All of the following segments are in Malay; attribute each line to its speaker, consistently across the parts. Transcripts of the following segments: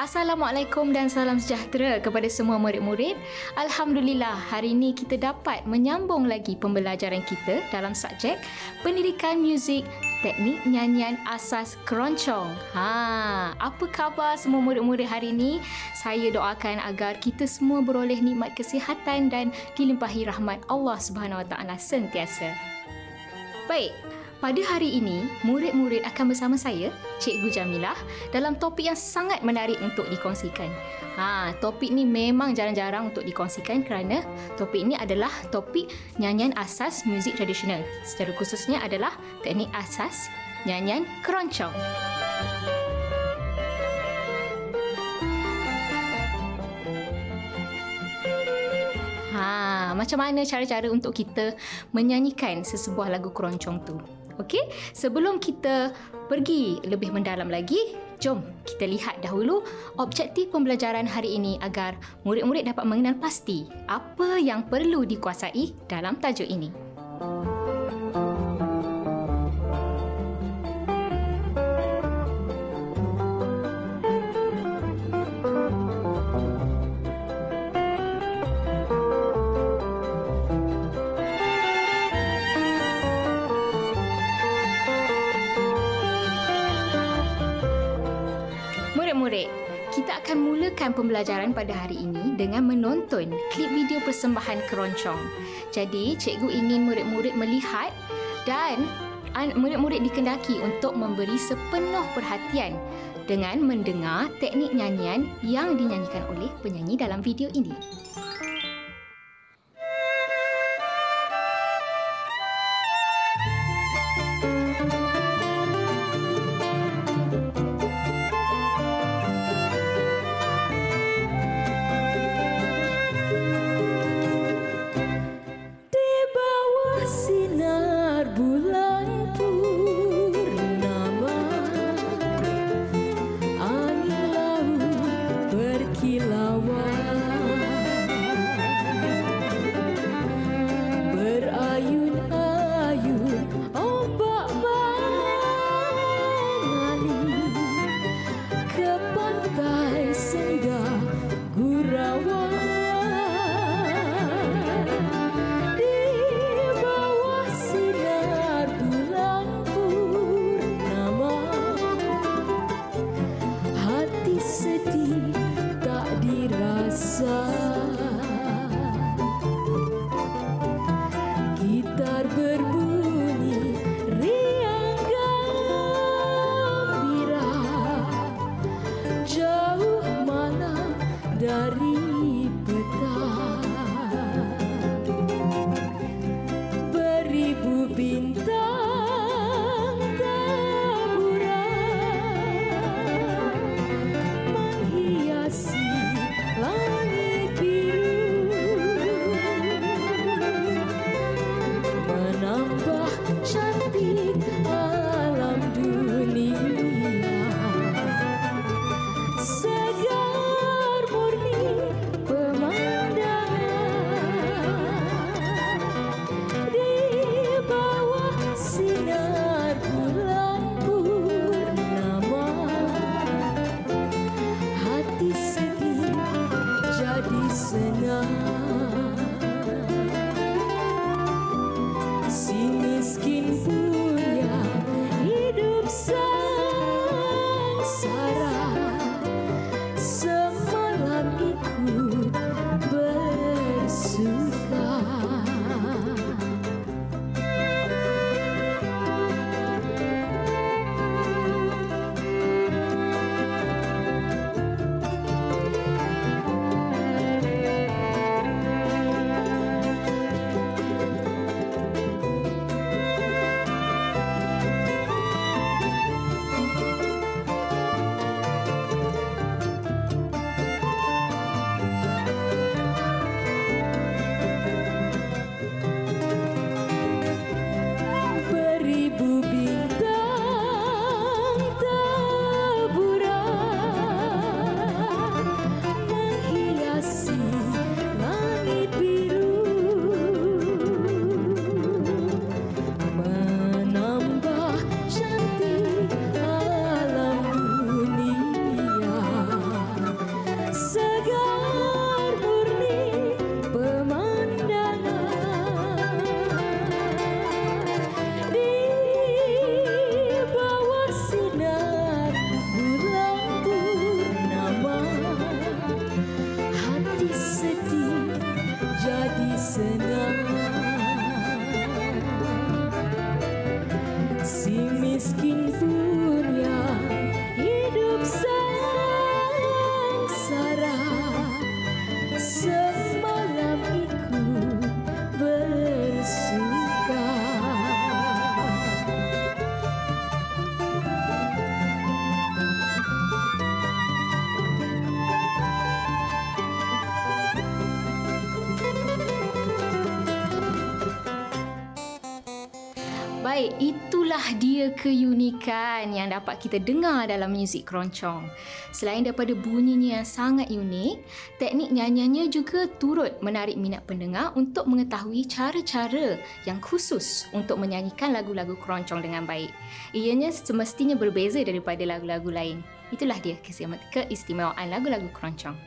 Speaker 1: Assalamualaikum dan salam sejahtera kepada semua murid-murid. Alhamdulillah, hari ini kita dapat menyambung lagi pembelajaran kita dalam subjek Pendidikan Muzik Teknik Nyanyian Asas Keroncong. Ha, apa khabar semua murid-murid hari ini? Saya doakan agar kita semua beroleh nikmat kesihatan dan dilimpahi rahmat Allah Subhanahu Wa Taala sentiasa. Baik, pada hari ini, murid-murid akan bersama saya, Cikgu Jamilah, dalam topik yang sangat menarik untuk dikongsikan. Ha, topik ni memang jarang-jarang untuk dikongsikan kerana topik ini adalah topik nyanyian asas muzik tradisional. Secara khususnya adalah teknik asas nyanyian keroncong. Ha, macam mana cara-cara untuk kita menyanyikan sesebuah lagu keroncong tu? Okey, sebelum kita pergi lebih mendalam lagi, jom kita lihat dahulu objektif pembelajaran hari ini agar murid-murid dapat mengenal pasti apa yang perlu dikuasai dalam tajuk ini. Mulakan pembelajaran pada hari ini dengan menonton klip video persembahan keroncong. Jadi, cikgu ingin murid-murid melihat dan murid-murid dikendaki untuk memberi sepenuh perhatian dengan mendengar teknik nyanyian yang dinyanyikan oleh penyanyi dalam video ini.
Speaker 2: Baik, itulah dia keunikan yang dapat kita dengar dalam muzik keroncong. Selain daripada bunyinya yang sangat unik, teknik nyanyiannya juga turut menarik minat pendengar untuk mengetahui cara-cara yang khusus untuk menyanyikan lagu-lagu keroncong dengan baik. Ianya semestinya berbeza daripada lagu-lagu lain. Itulah dia keistimewaan lagu-lagu keroncong.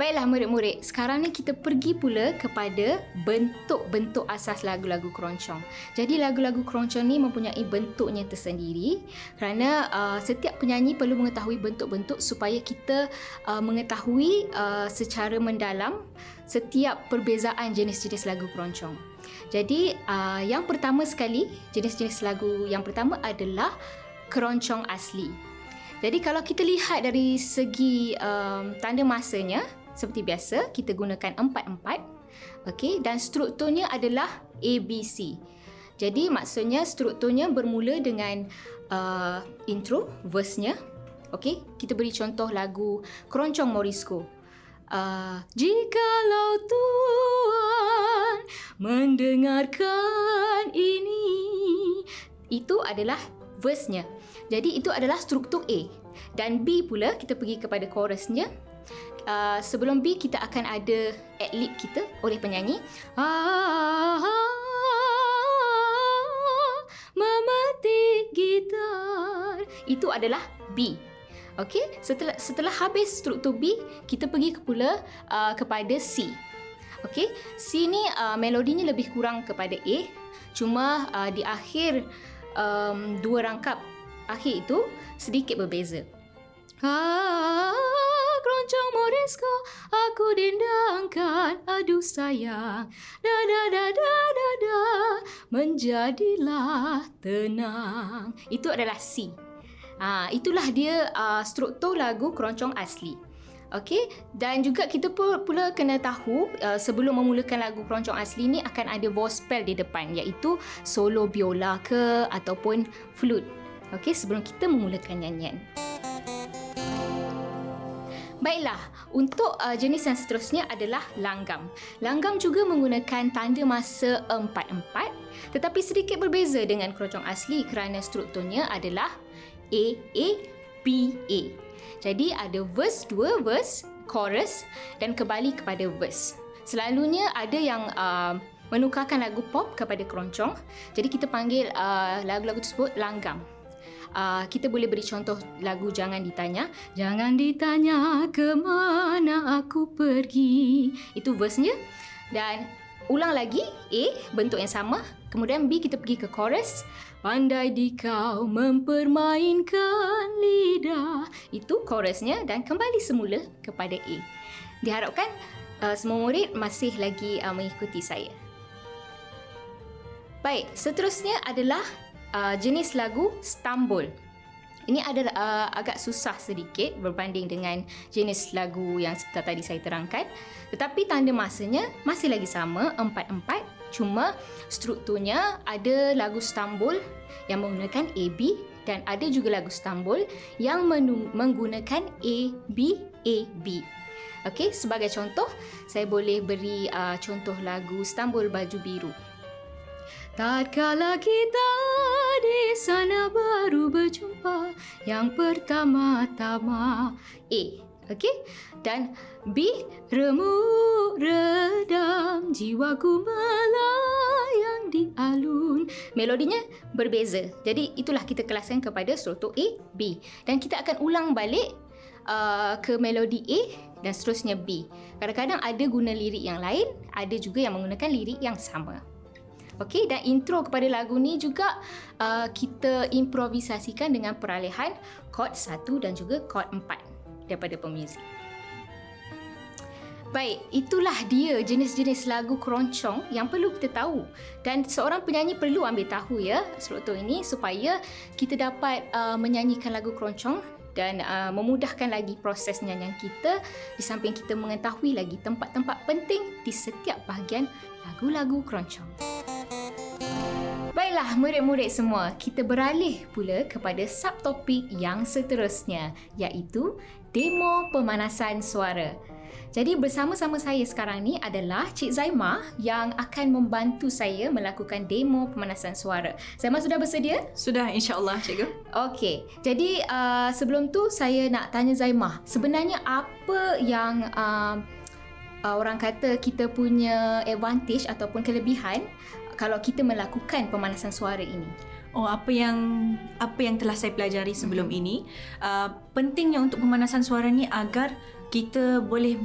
Speaker 2: Baiklah murid-murid, sekarang ni kita pergi pula kepada bentuk-bentuk asas lagu-lagu keroncong. Jadi lagu-lagu keroncong ni mempunyai bentuknya tersendiri kerana uh, setiap penyanyi perlu mengetahui bentuk-bentuk supaya kita uh, mengetahui uh, secara mendalam setiap perbezaan jenis-jenis lagu keroncong. Jadi uh, yang pertama sekali, jenis-jenis lagu yang pertama adalah keroncong asli. Jadi kalau kita lihat dari segi um, tanda masanya, seperti biasa kita gunakan empat-empat. Okey dan strukturnya adalah ABC jadi maksudnya strukturnya bermula dengan uh, intro verse-nya. Okey kita beri contoh lagu Keroncong Morisco. Uh, jikalau Tuhan mendengarkan ini itu adalah verse-nya. Jadi itu adalah struktur A. Dan B pula kita pergi kepada chorus-nya uh, sebelum B kita akan ada ad-lib kita oleh penyanyi. Ah, memetik gitar. Itu adalah B. Okey, setelah setelah habis struktur B, kita pergi ke pula uh, kepada C. Okey, C ni uh, melodinya lebih kurang kepada A. Cuma uh, di akhir um, dua rangkap akhir itu sedikit berbeza. Ah, keroncong Morisco aku dendangkan aduh sayang. Da da da da da da. Menjadilah tenang. Itu adalah C. Ha, itulah dia uh, struktur lagu keroncong asli. Okey dan juga kita pula kena tahu uh, sebelum memulakan lagu keroncong asli ni akan ada vospel di depan iaitu solo biola ke ataupun flute. Okey sebelum kita memulakan nyanyian. Baiklah, untuk uh, jenis yang seterusnya adalah langgam. Langgam juga menggunakan tanda masa 4-4 tetapi sedikit berbeza dengan keroncong asli kerana strukturnya adalah A-A-B-A. Jadi ada verse, dua verse, chorus dan kembali kepada verse. Selalunya ada yang uh, menukarkan lagu pop kepada keroncong. Jadi kita panggil uh, lagu-lagu tersebut langgam uh, kita boleh beri contoh lagu Jangan Ditanya. Jangan ditanya ke mana aku pergi. Itu verse-nya. Dan ulang lagi A, bentuk yang sama. Kemudian B, kita pergi ke chorus. Pandai di kau mempermainkan lidah. Itu chorusnya dan kembali semula kepada A. Diharapkan uh, semua murid masih lagi uh, mengikuti saya. Baik, seterusnya adalah uh, jenis lagu Stambul. Ini adalah uh, agak susah sedikit berbanding dengan jenis lagu yang seperti tadi saya terangkan. Tetapi tanda masanya masih lagi sama, empat-empat. Cuma strukturnya ada lagu Stambul yang menggunakan AB dan ada juga lagu Stambul yang menggunakan ABAB. Okey, sebagai contoh, saya boleh beri uh, contoh lagu Stambul Baju Biru. Tatkala kita di sana baru berjumpa yang pertama-tama. A. Okey? Dan B. Remuk redam jiwaku melayang di alun. Melodinya berbeza. Jadi itulah kita kelaskan kepada struktur A, B. Dan kita akan ulang balik uh, ke melodi A dan seterusnya B. Kadang-kadang ada guna lirik yang lain, ada juga yang menggunakan lirik yang sama. Okey dan intro kepada lagu ni juga uh, kita improvisasikan dengan peralihan chord 1 dan juga chord 4 daripada pemuzik. Baik, itulah dia jenis-jenis lagu keroncong yang perlu kita tahu. Dan seorang penyanyi perlu ambil tahu ya struktur ini supaya kita dapat uh, menyanyikan lagu keroncong dan uh, memudahkan lagi proses nyanyian kita di samping kita mengetahui lagi tempat-tempat penting di setiap bahagian lagu-lagu keroncong. Baiklah murid-murid semua, kita beralih pula kepada subtopik yang seterusnya iaitu demo pemanasan suara. Jadi bersama-sama saya sekarang ni adalah Cik Zaima yang akan membantu saya melakukan demo pemanasan suara. Zaima sudah bersedia?
Speaker 3: Sudah insya-Allah cikgu.
Speaker 2: Okey. Jadi uh, sebelum tu saya nak tanya Zaima, sebenarnya apa yang uh, uh, orang kata kita punya advantage ataupun kelebihan kalau kita melakukan pemanasan suara ini?
Speaker 3: Oh apa yang apa yang telah saya pelajari sebelum mm-hmm. ini uh, pentingnya untuk pemanasan suara ni agar kita boleh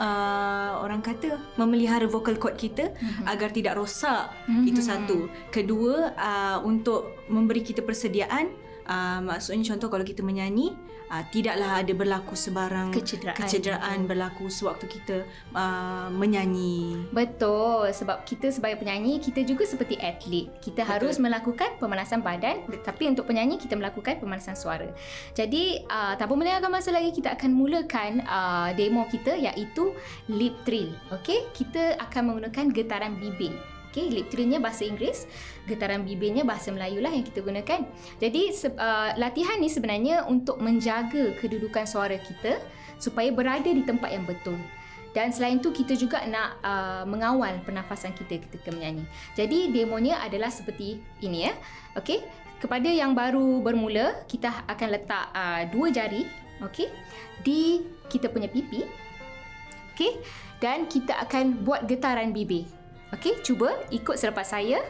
Speaker 3: uh, orang kata memelihara vocal cord kita mm-hmm. agar tidak rosak mm-hmm. itu satu kedua uh, untuk memberi kita persediaan uh, maksudnya contoh kalau kita menyanyi uh, tidaklah ada berlaku sebarang kecederaan, kecederaan berlaku sewaktu kita uh, menyanyi.
Speaker 2: Betul sebab kita sebagai penyanyi kita juga seperti atlet. Kita Betul. harus melakukan pemanasan badan tapi untuk penyanyi kita melakukan pemanasan suara. Jadi uh, tak melengahkan masa lagi kita akan mulakan uh, demo kita iaitu lip trill. Okey, kita akan menggunakan getaran bibir. Okay, lip bahasa Inggeris, getaran bibirnya bahasa Melayu lah yang kita gunakan. Jadi uh, latihan ni sebenarnya untuk menjaga kedudukan suara kita supaya berada di tempat yang betul. Dan selain tu kita juga nak uh, mengawal pernafasan kita ketika menyanyi. Jadi demonya adalah seperti ini ya. Okey. Kepada yang baru bermula, kita akan letak uh, dua jari, okey, di kita punya pipi. Okey. Dan kita akan buat getaran bibir. Okey, cuba ikut selepas saya.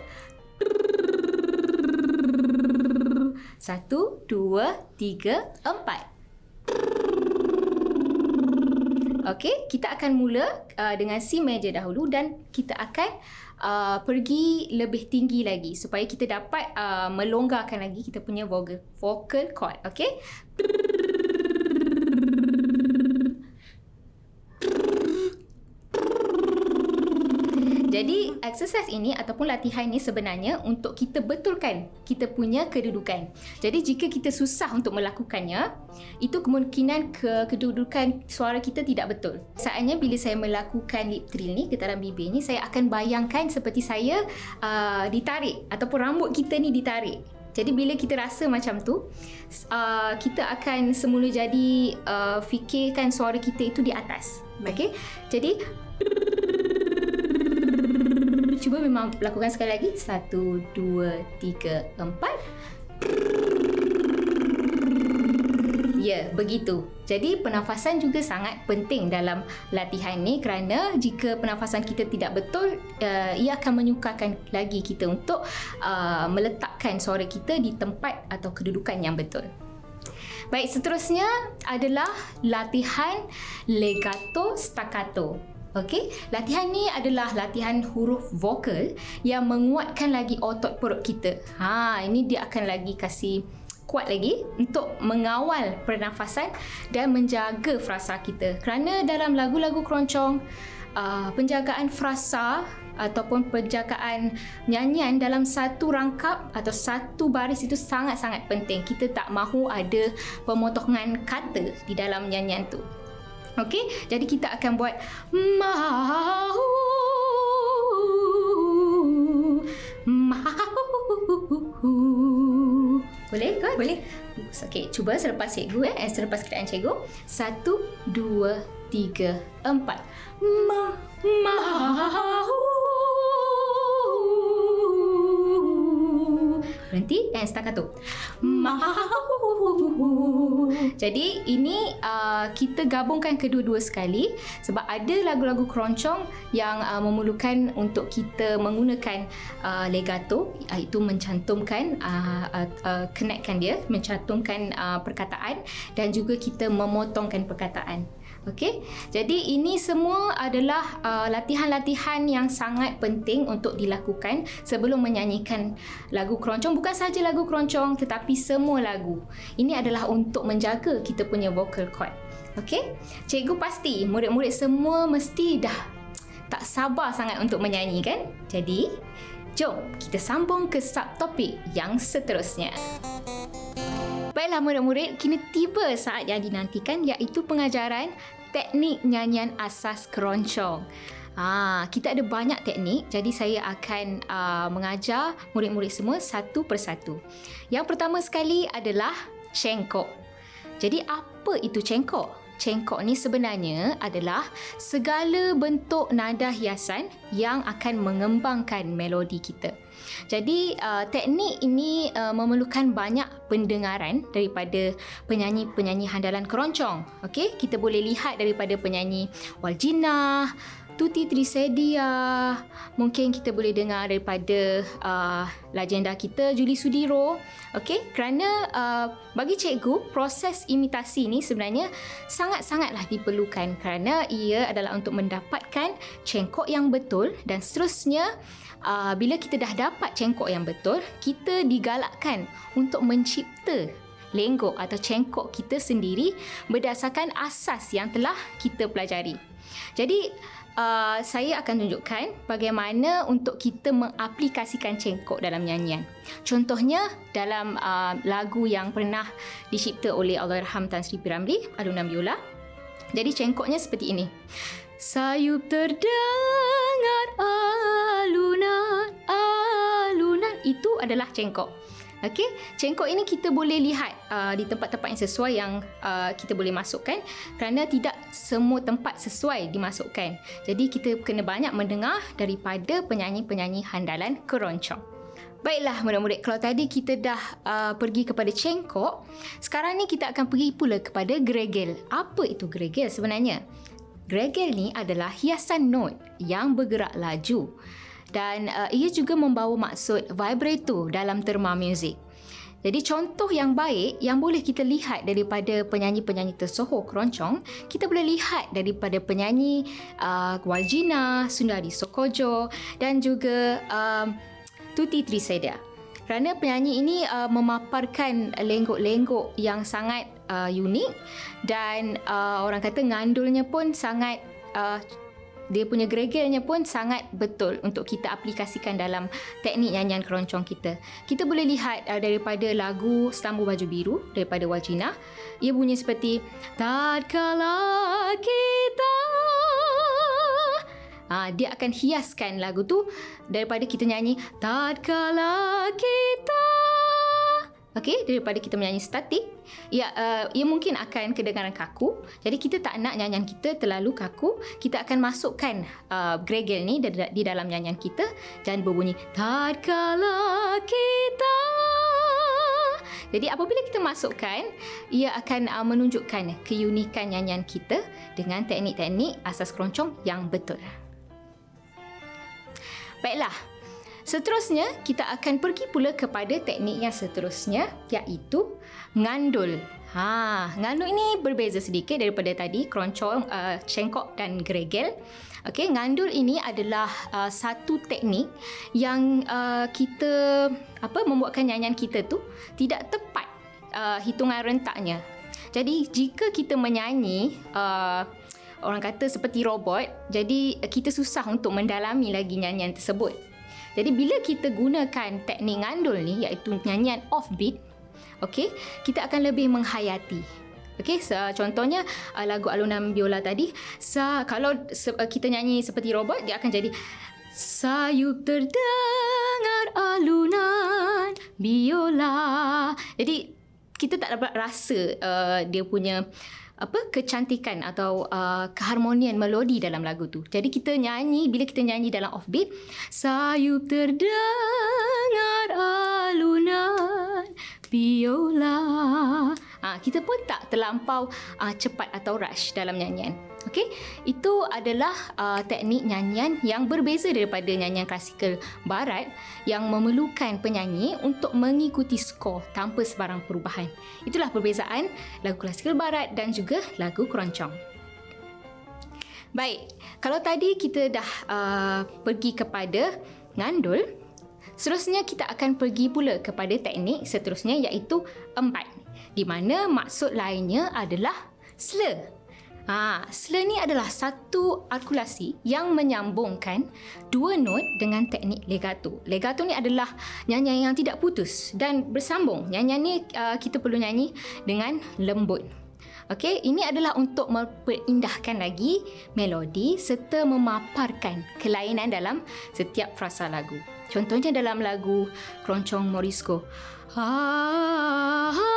Speaker 2: Satu, dua, tiga, empat. Okey, kita akan mula uh, dengan C major dahulu dan kita akan uh, pergi lebih tinggi lagi supaya kita dapat uh, melonggarkan lagi kita punya vocal vocal cord. Okey. Jadi exercise ini ataupun latihan ini sebenarnya untuk kita betulkan kita punya kedudukan. Jadi jika kita susah untuk melakukannya, itu kemungkinan ke kedudukan suara kita tidak betul. Saatnya bila saya melakukan lip trill ni, getaran bibir ni, saya akan bayangkan seperti saya uh, ditarik ataupun rambut kita ni ditarik. Jadi bila kita rasa macam tu, uh, kita akan semula jadi uh, fikirkan suara kita itu di atas. Okey. Jadi cuba memang lakukan sekali lagi. Satu, dua, tiga, empat. Ya, begitu. Jadi pernafasan juga sangat penting dalam latihan ni kerana jika pernafasan kita tidak betul, uh, ia akan menyukarkan lagi kita untuk uh, meletakkan suara kita di tempat atau kedudukan yang betul. Baik, seterusnya adalah latihan legato staccato. Okey, latihan ni adalah latihan huruf vokal yang menguatkan lagi otot perut kita. Ha, ini dia akan lagi kasih kuat lagi untuk mengawal pernafasan dan menjaga frasa kita. Kerana dalam lagu-lagu keroncong, uh, penjagaan frasa ataupun penjagaan nyanyian dalam satu rangkap atau satu baris itu sangat-sangat penting. Kita tak mahu ada pemotongan kata di dalam nyanyian tu. Okey, jadi kita akan buat mau mau. Boleh kan?
Speaker 3: Boleh.
Speaker 2: Okey, cuba selepas cikgu eh, eh selepas keadaan cikgu. Satu, dua, tiga, empat. Ma, mau. Berhenti and staccato. Mau. Jadi ini uh, kita gabungkan kedua-dua sekali sebab ada lagu-lagu keroncong yang uh, memerlukan untuk kita menggunakan uh, legato iaitu mencantumkan uh, uh, uh, connectkan dia, mencantumkan uh, perkataan dan juga kita memotongkan perkataan. Okey. Jadi ini semua adalah uh, latihan-latihan yang sangat penting untuk dilakukan sebelum menyanyikan lagu keroncong bukan saja lagu keroncong tetapi semua lagu. Ini adalah untuk menjaga kita punya vocal cord. Okey. Cikgu pasti murid-murid semua mesti dah tak sabar sangat untuk menyanyi kan? Jadi, jom kita sambung ke subtopik yang seterusnya. Baiklah murid-murid, kini tiba saat yang dinantikan iaitu pengajaran teknik nyanyian asas keroncong. Ah, kita ada banyak teknik, jadi saya akan uh, mengajar murid-murid semua satu persatu. Yang pertama sekali adalah cengkok. Jadi apa itu cengkok? Cengkok ni sebenarnya adalah segala bentuk nada hiasan yang akan mengembangkan melodi kita. Jadi uh, teknik ini uh, memerlukan banyak pendengaran daripada penyanyi-penyanyi handalan keroncong. Okey, kita boleh lihat daripada penyanyi Waljina, Tuti Trisedia, mungkin kita boleh dengar daripada uh, legenda kita Julie Sudiro. Okey, kerana uh, bagi cikgu proses imitasi ini sebenarnya sangat-sangatlah diperlukan kerana ia adalah untuk mendapatkan cengkok yang betul dan seterusnya uh, bila kita dah dapat cengkok yang betul, kita digalakkan untuk mencipta lenggok atau cengkok kita sendiri berdasarkan asas yang telah kita pelajari. Jadi, uh, saya akan tunjukkan bagaimana untuk kita mengaplikasikan cengkok dalam nyanyian. Contohnya dalam uh, lagu yang pernah dicipta oleh Allahyarham Tan Sri Piramli, Alunan Biola. Jadi cengkoknya seperti ini. Sayup terdengar alunan, alunan. Itu adalah cengkok. Okey, cengkok ini kita boleh lihat uh, di tempat-tempat yang sesuai yang uh, kita boleh masukkan kerana tidak semua tempat sesuai dimasukkan. Jadi kita kena banyak mendengar daripada penyanyi-penyanyi handalan keroncong. Baiklah murid-murid, kalau tadi kita dah uh, pergi kepada cengkok, sekarang ni kita akan pergi pula kepada gregel. Apa itu gregel sebenarnya? Gregel ni adalah hiasan not yang bergerak laju dan uh, ia juga membawa maksud vibrato dalam terma muzik. Jadi contoh yang baik yang boleh kita lihat daripada penyanyi-penyanyi tersohor keroncong, kita boleh lihat daripada penyanyi uh, Waljina, Sundari Sokojo dan juga uh, Tuti Trisedia. Kerana penyanyi ini uh, memaparkan lenggok-lenggok yang sangat uh, unik dan uh, orang kata ngandulnya pun sangat uh, dia punya gregelnya pun sangat betul untuk kita aplikasikan dalam teknik nyanyian keroncong kita. Kita boleh lihat uh, daripada lagu Stambu Baju Biru daripada Wajina. Ia bunyi seperti Tatkala kita Ha, dia akan hiaskan lagu tu daripada kita nyanyi Tatkala kita Okey, daripada kita menyanyi statik, ia uh, ia mungkin akan kedengaran kaku. Jadi kita tak nak nyanyian kita terlalu kaku. Kita akan masukkan uh, gregel ni di, di dalam nyanyian kita dan berbunyi tatkala kita. Jadi apabila kita masukkan, ia akan uh, menunjukkan keunikan nyanyian kita dengan teknik-teknik asas keroncong yang betul. Baiklah, Seterusnya, kita akan pergi pula kepada teknik yang seterusnya iaitu ngandul. Ha, ngandul ini berbeza sedikit daripada tadi keroncong, uh, cengkok dan gregel. Okey, ngandul ini adalah uh, satu teknik yang uh, kita apa membuatkan nyanyian kita tu tidak tepat uh, hitungan rentaknya. Jadi jika kita menyanyi uh, orang kata seperti robot, jadi kita susah untuk mendalami lagi nyanyian tersebut. Jadi bila kita gunakan teknik ngandul ni iaitu nyanyian offbeat, okey, kita akan lebih menghayati. Okey, so, contohnya uh, lagu alunan biola tadi, sa kalau se- uh, kita nyanyi seperti robot dia akan jadi sayup terdengar alunan biola. Jadi kita tak dapat rasa uh, dia punya apa kecantikan atau uh, keharmonian melodi dalam lagu tu. Jadi kita nyanyi bila kita nyanyi dalam offbeat, sayup terdengar alunan biola. Ha, kita pun tak terlampau uh, cepat atau rush dalam nyanyian. Okey, itu adalah uh, teknik nyanyian yang berbeza daripada nyanyian klasikal barat yang memerlukan penyanyi untuk mengikuti skor tanpa sebarang perubahan. Itulah perbezaan lagu klasikal barat dan juga lagu keroncong. Baik, kalau tadi kita dah uh, pergi kepada ngandul, seterusnya kita akan pergi pula kepada teknik seterusnya iaitu empat di mana maksud lainnya adalah slur Ha, slur ni adalah satu artikulasi yang menyambungkan dua not dengan teknik legato. Legato ni adalah nyanyian yang tidak putus dan bersambung. Nyanyian ni uh, kita perlu nyanyi dengan lembut. Okey, ini adalah untuk memperindahkan lagi melodi serta memaparkan kelainan dalam setiap frasa lagu. Contohnya dalam lagu Keroncong Morisco. Ha, ha,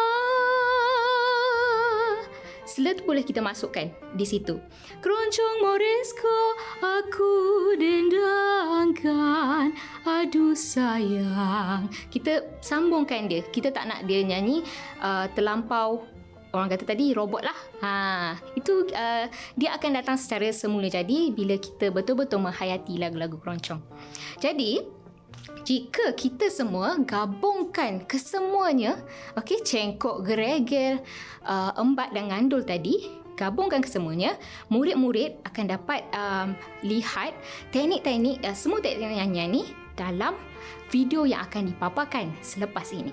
Speaker 2: Slur tu boleh kita masukkan di situ. Keroncong Morisco aku dendangkan aduh sayang. Kita sambungkan dia. Kita tak nak dia nyanyi uh, terlampau orang kata tadi robot lah. Ha, itu uh, dia akan datang secara semula jadi bila kita betul-betul menghayati lagu-lagu keroncong. Jadi jika kita semua gabungkan kesemuanya, okey, cengkok, geregel, uh, embat dan ngandul tadi, gabungkan kesemuanya, murid-murid akan dapat um, lihat teknik-teknik, uh, semua teknik nyanyian ni dalam video yang akan dipaparkan selepas ini.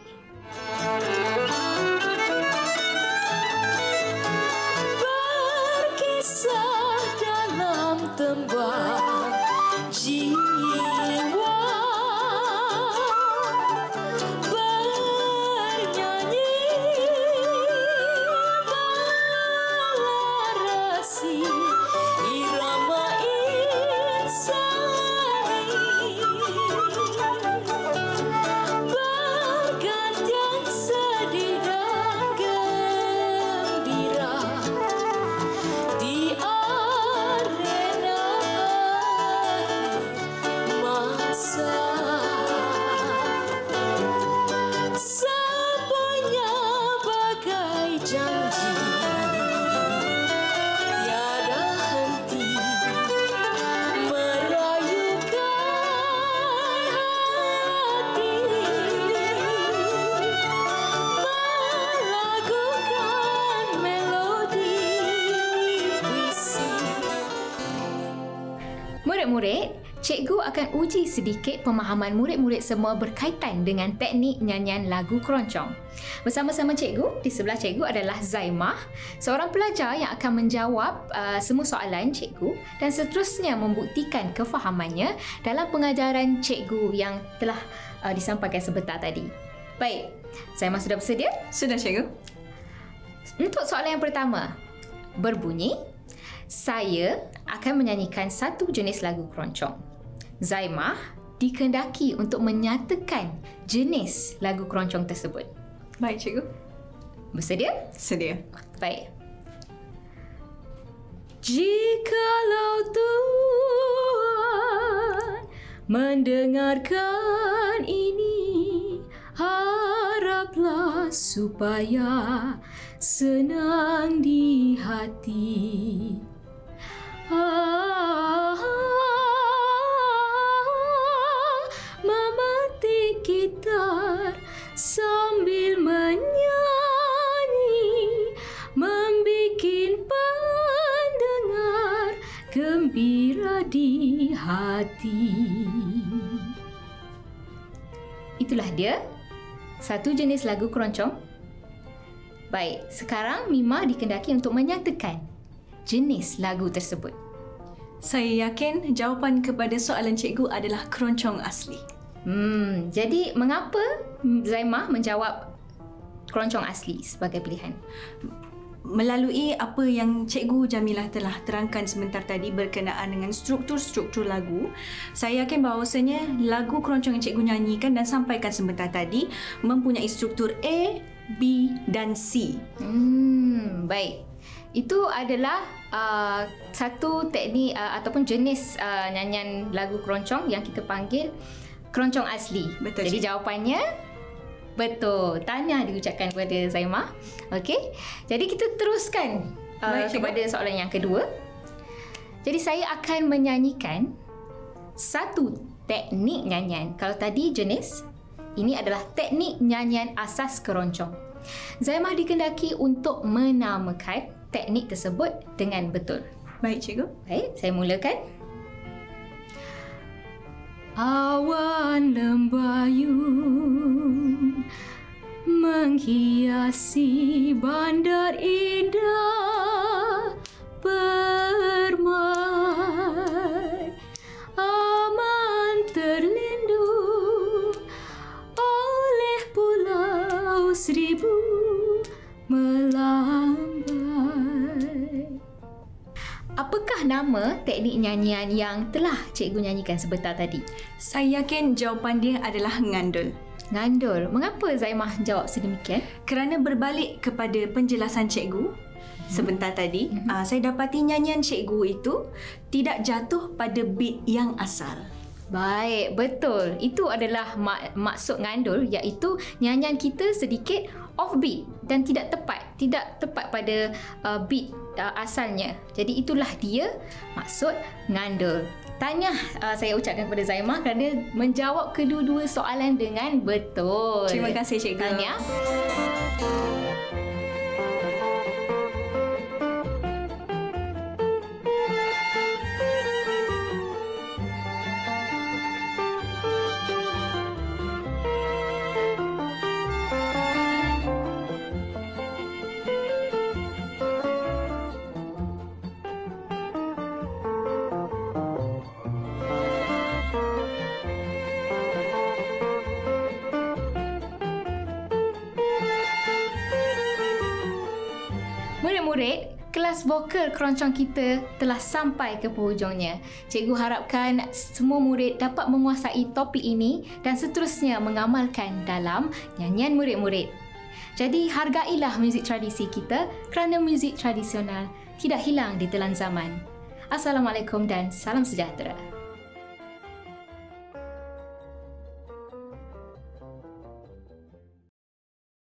Speaker 2: Akan uji sedikit pemahaman murid-murid semua berkaitan dengan teknik nyanyian lagu keroncong. Bersama-sama cikgu, di sebelah cikgu adalah Zaimah, seorang pelajar yang akan menjawab uh, semua soalan cikgu dan seterusnya membuktikan kefahamannya dalam pengajaran cikgu yang telah uh, disampaikan sebentar tadi. Baik, Zaimah sudah bersedia?
Speaker 3: Sudah cikgu.
Speaker 2: Untuk soalan yang pertama, berbunyi, saya akan menyanyikan satu jenis lagu keroncong. Zaimah dikendaki untuk menyatakan jenis lagu keroncong tersebut.
Speaker 3: Baik, cikgu.
Speaker 2: Bersedia?
Speaker 3: Sedia.
Speaker 2: Baik. Jikalau Tuhan mendengarkan ini, haraplah supaya senang di hati. Ah, gitar sambil menyanyi membikin pendengar gembira di hati. Itulah dia satu jenis lagu keroncong. Baik, sekarang Mima dikendaki untuk menyatakan jenis lagu tersebut?
Speaker 3: Saya yakin jawapan kepada soalan cikgu adalah keroncong asli.
Speaker 2: Hmm, jadi mengapa Zaimah menjawab keroncong asli sebagai pilihan?
Speaker 3: Melalui apa yang Cikgu Jamilah telah terangkan sebentar tadi berkenaan dengan struktur-struktur lagu, saya yakin bahawasanya lagu keroncong yang Cikgu nyanyikan dan sampaikan sebentar tadi mempunyai struktur A, B dan C.
Speaker 2: Hmm, baik. Itu adalah uh, satu teknik uh, ataupun jenis uh, nyanyian lagu keroncong yang kita panggil keroncong asli.
Speaker 3: Betul.
Speaker 2: Jadi jawapannya betul. Tanya diucapkan kepada Zaimah. Okey. Jadi kita teruskan uh, Baik, kepada soalan yang kedua. Jadi saya akan menyanyikan satu teknik nyanyian. Kalau tadi jenis, ini adalah teknik nyanyian asas keroncong. Zaimah dikendaki untuk menamakan teknik tersebut dengan betul.
Speaker 3: Baik, cikgu.
Speaker 2: Baik, saya mulakan. Awan lembayung menghiasi bandar indah permai aman terlindung oleh pulau seribu Apakah nama teknik nyanyian yang telah cikgu nyanyikan sebentar tadi?
Speaker 3: Saya yakin jawapan dia adalah ngandul.
Speaker 2: Ngandul. Mengapa Zaimah jawab sedemikian?
Speaker 3: Kerana berbalik kepada penjelasan cikgu, sebentar tadi, mm-hmm. uh, saya dapati nyanyian cikgu itu tidak jatuh pada beat yang asal.
Speaker 2: Baik, betul. Itu adalah mak- maksud ngandul iaitu nyanyian kita sedikit off beat dan tidak tepat, tidak tepat pada uh, beat uh, asalnya. Jadi itulah dia maksud ngandul. Tanya uh, saya ucapkan kepada Zaimah kerana menjawab kedua-dua soalan dengan betul.
Speaker 3: Terima kasih cikgu.
Speaker 2: Tanya. Kelas vokal keroncong kita telah sampai ke penghujungnya. Cikgu harapkan semua murid dapat menguasai topik ini dan seterusnya mengamalkan dalam nyanyian murid-murid. Jadi hargailah muzik tradisi kita kerana muzik tradisional tidak hilang di telan zaman. Assalamualaikum dan salam sejahtera.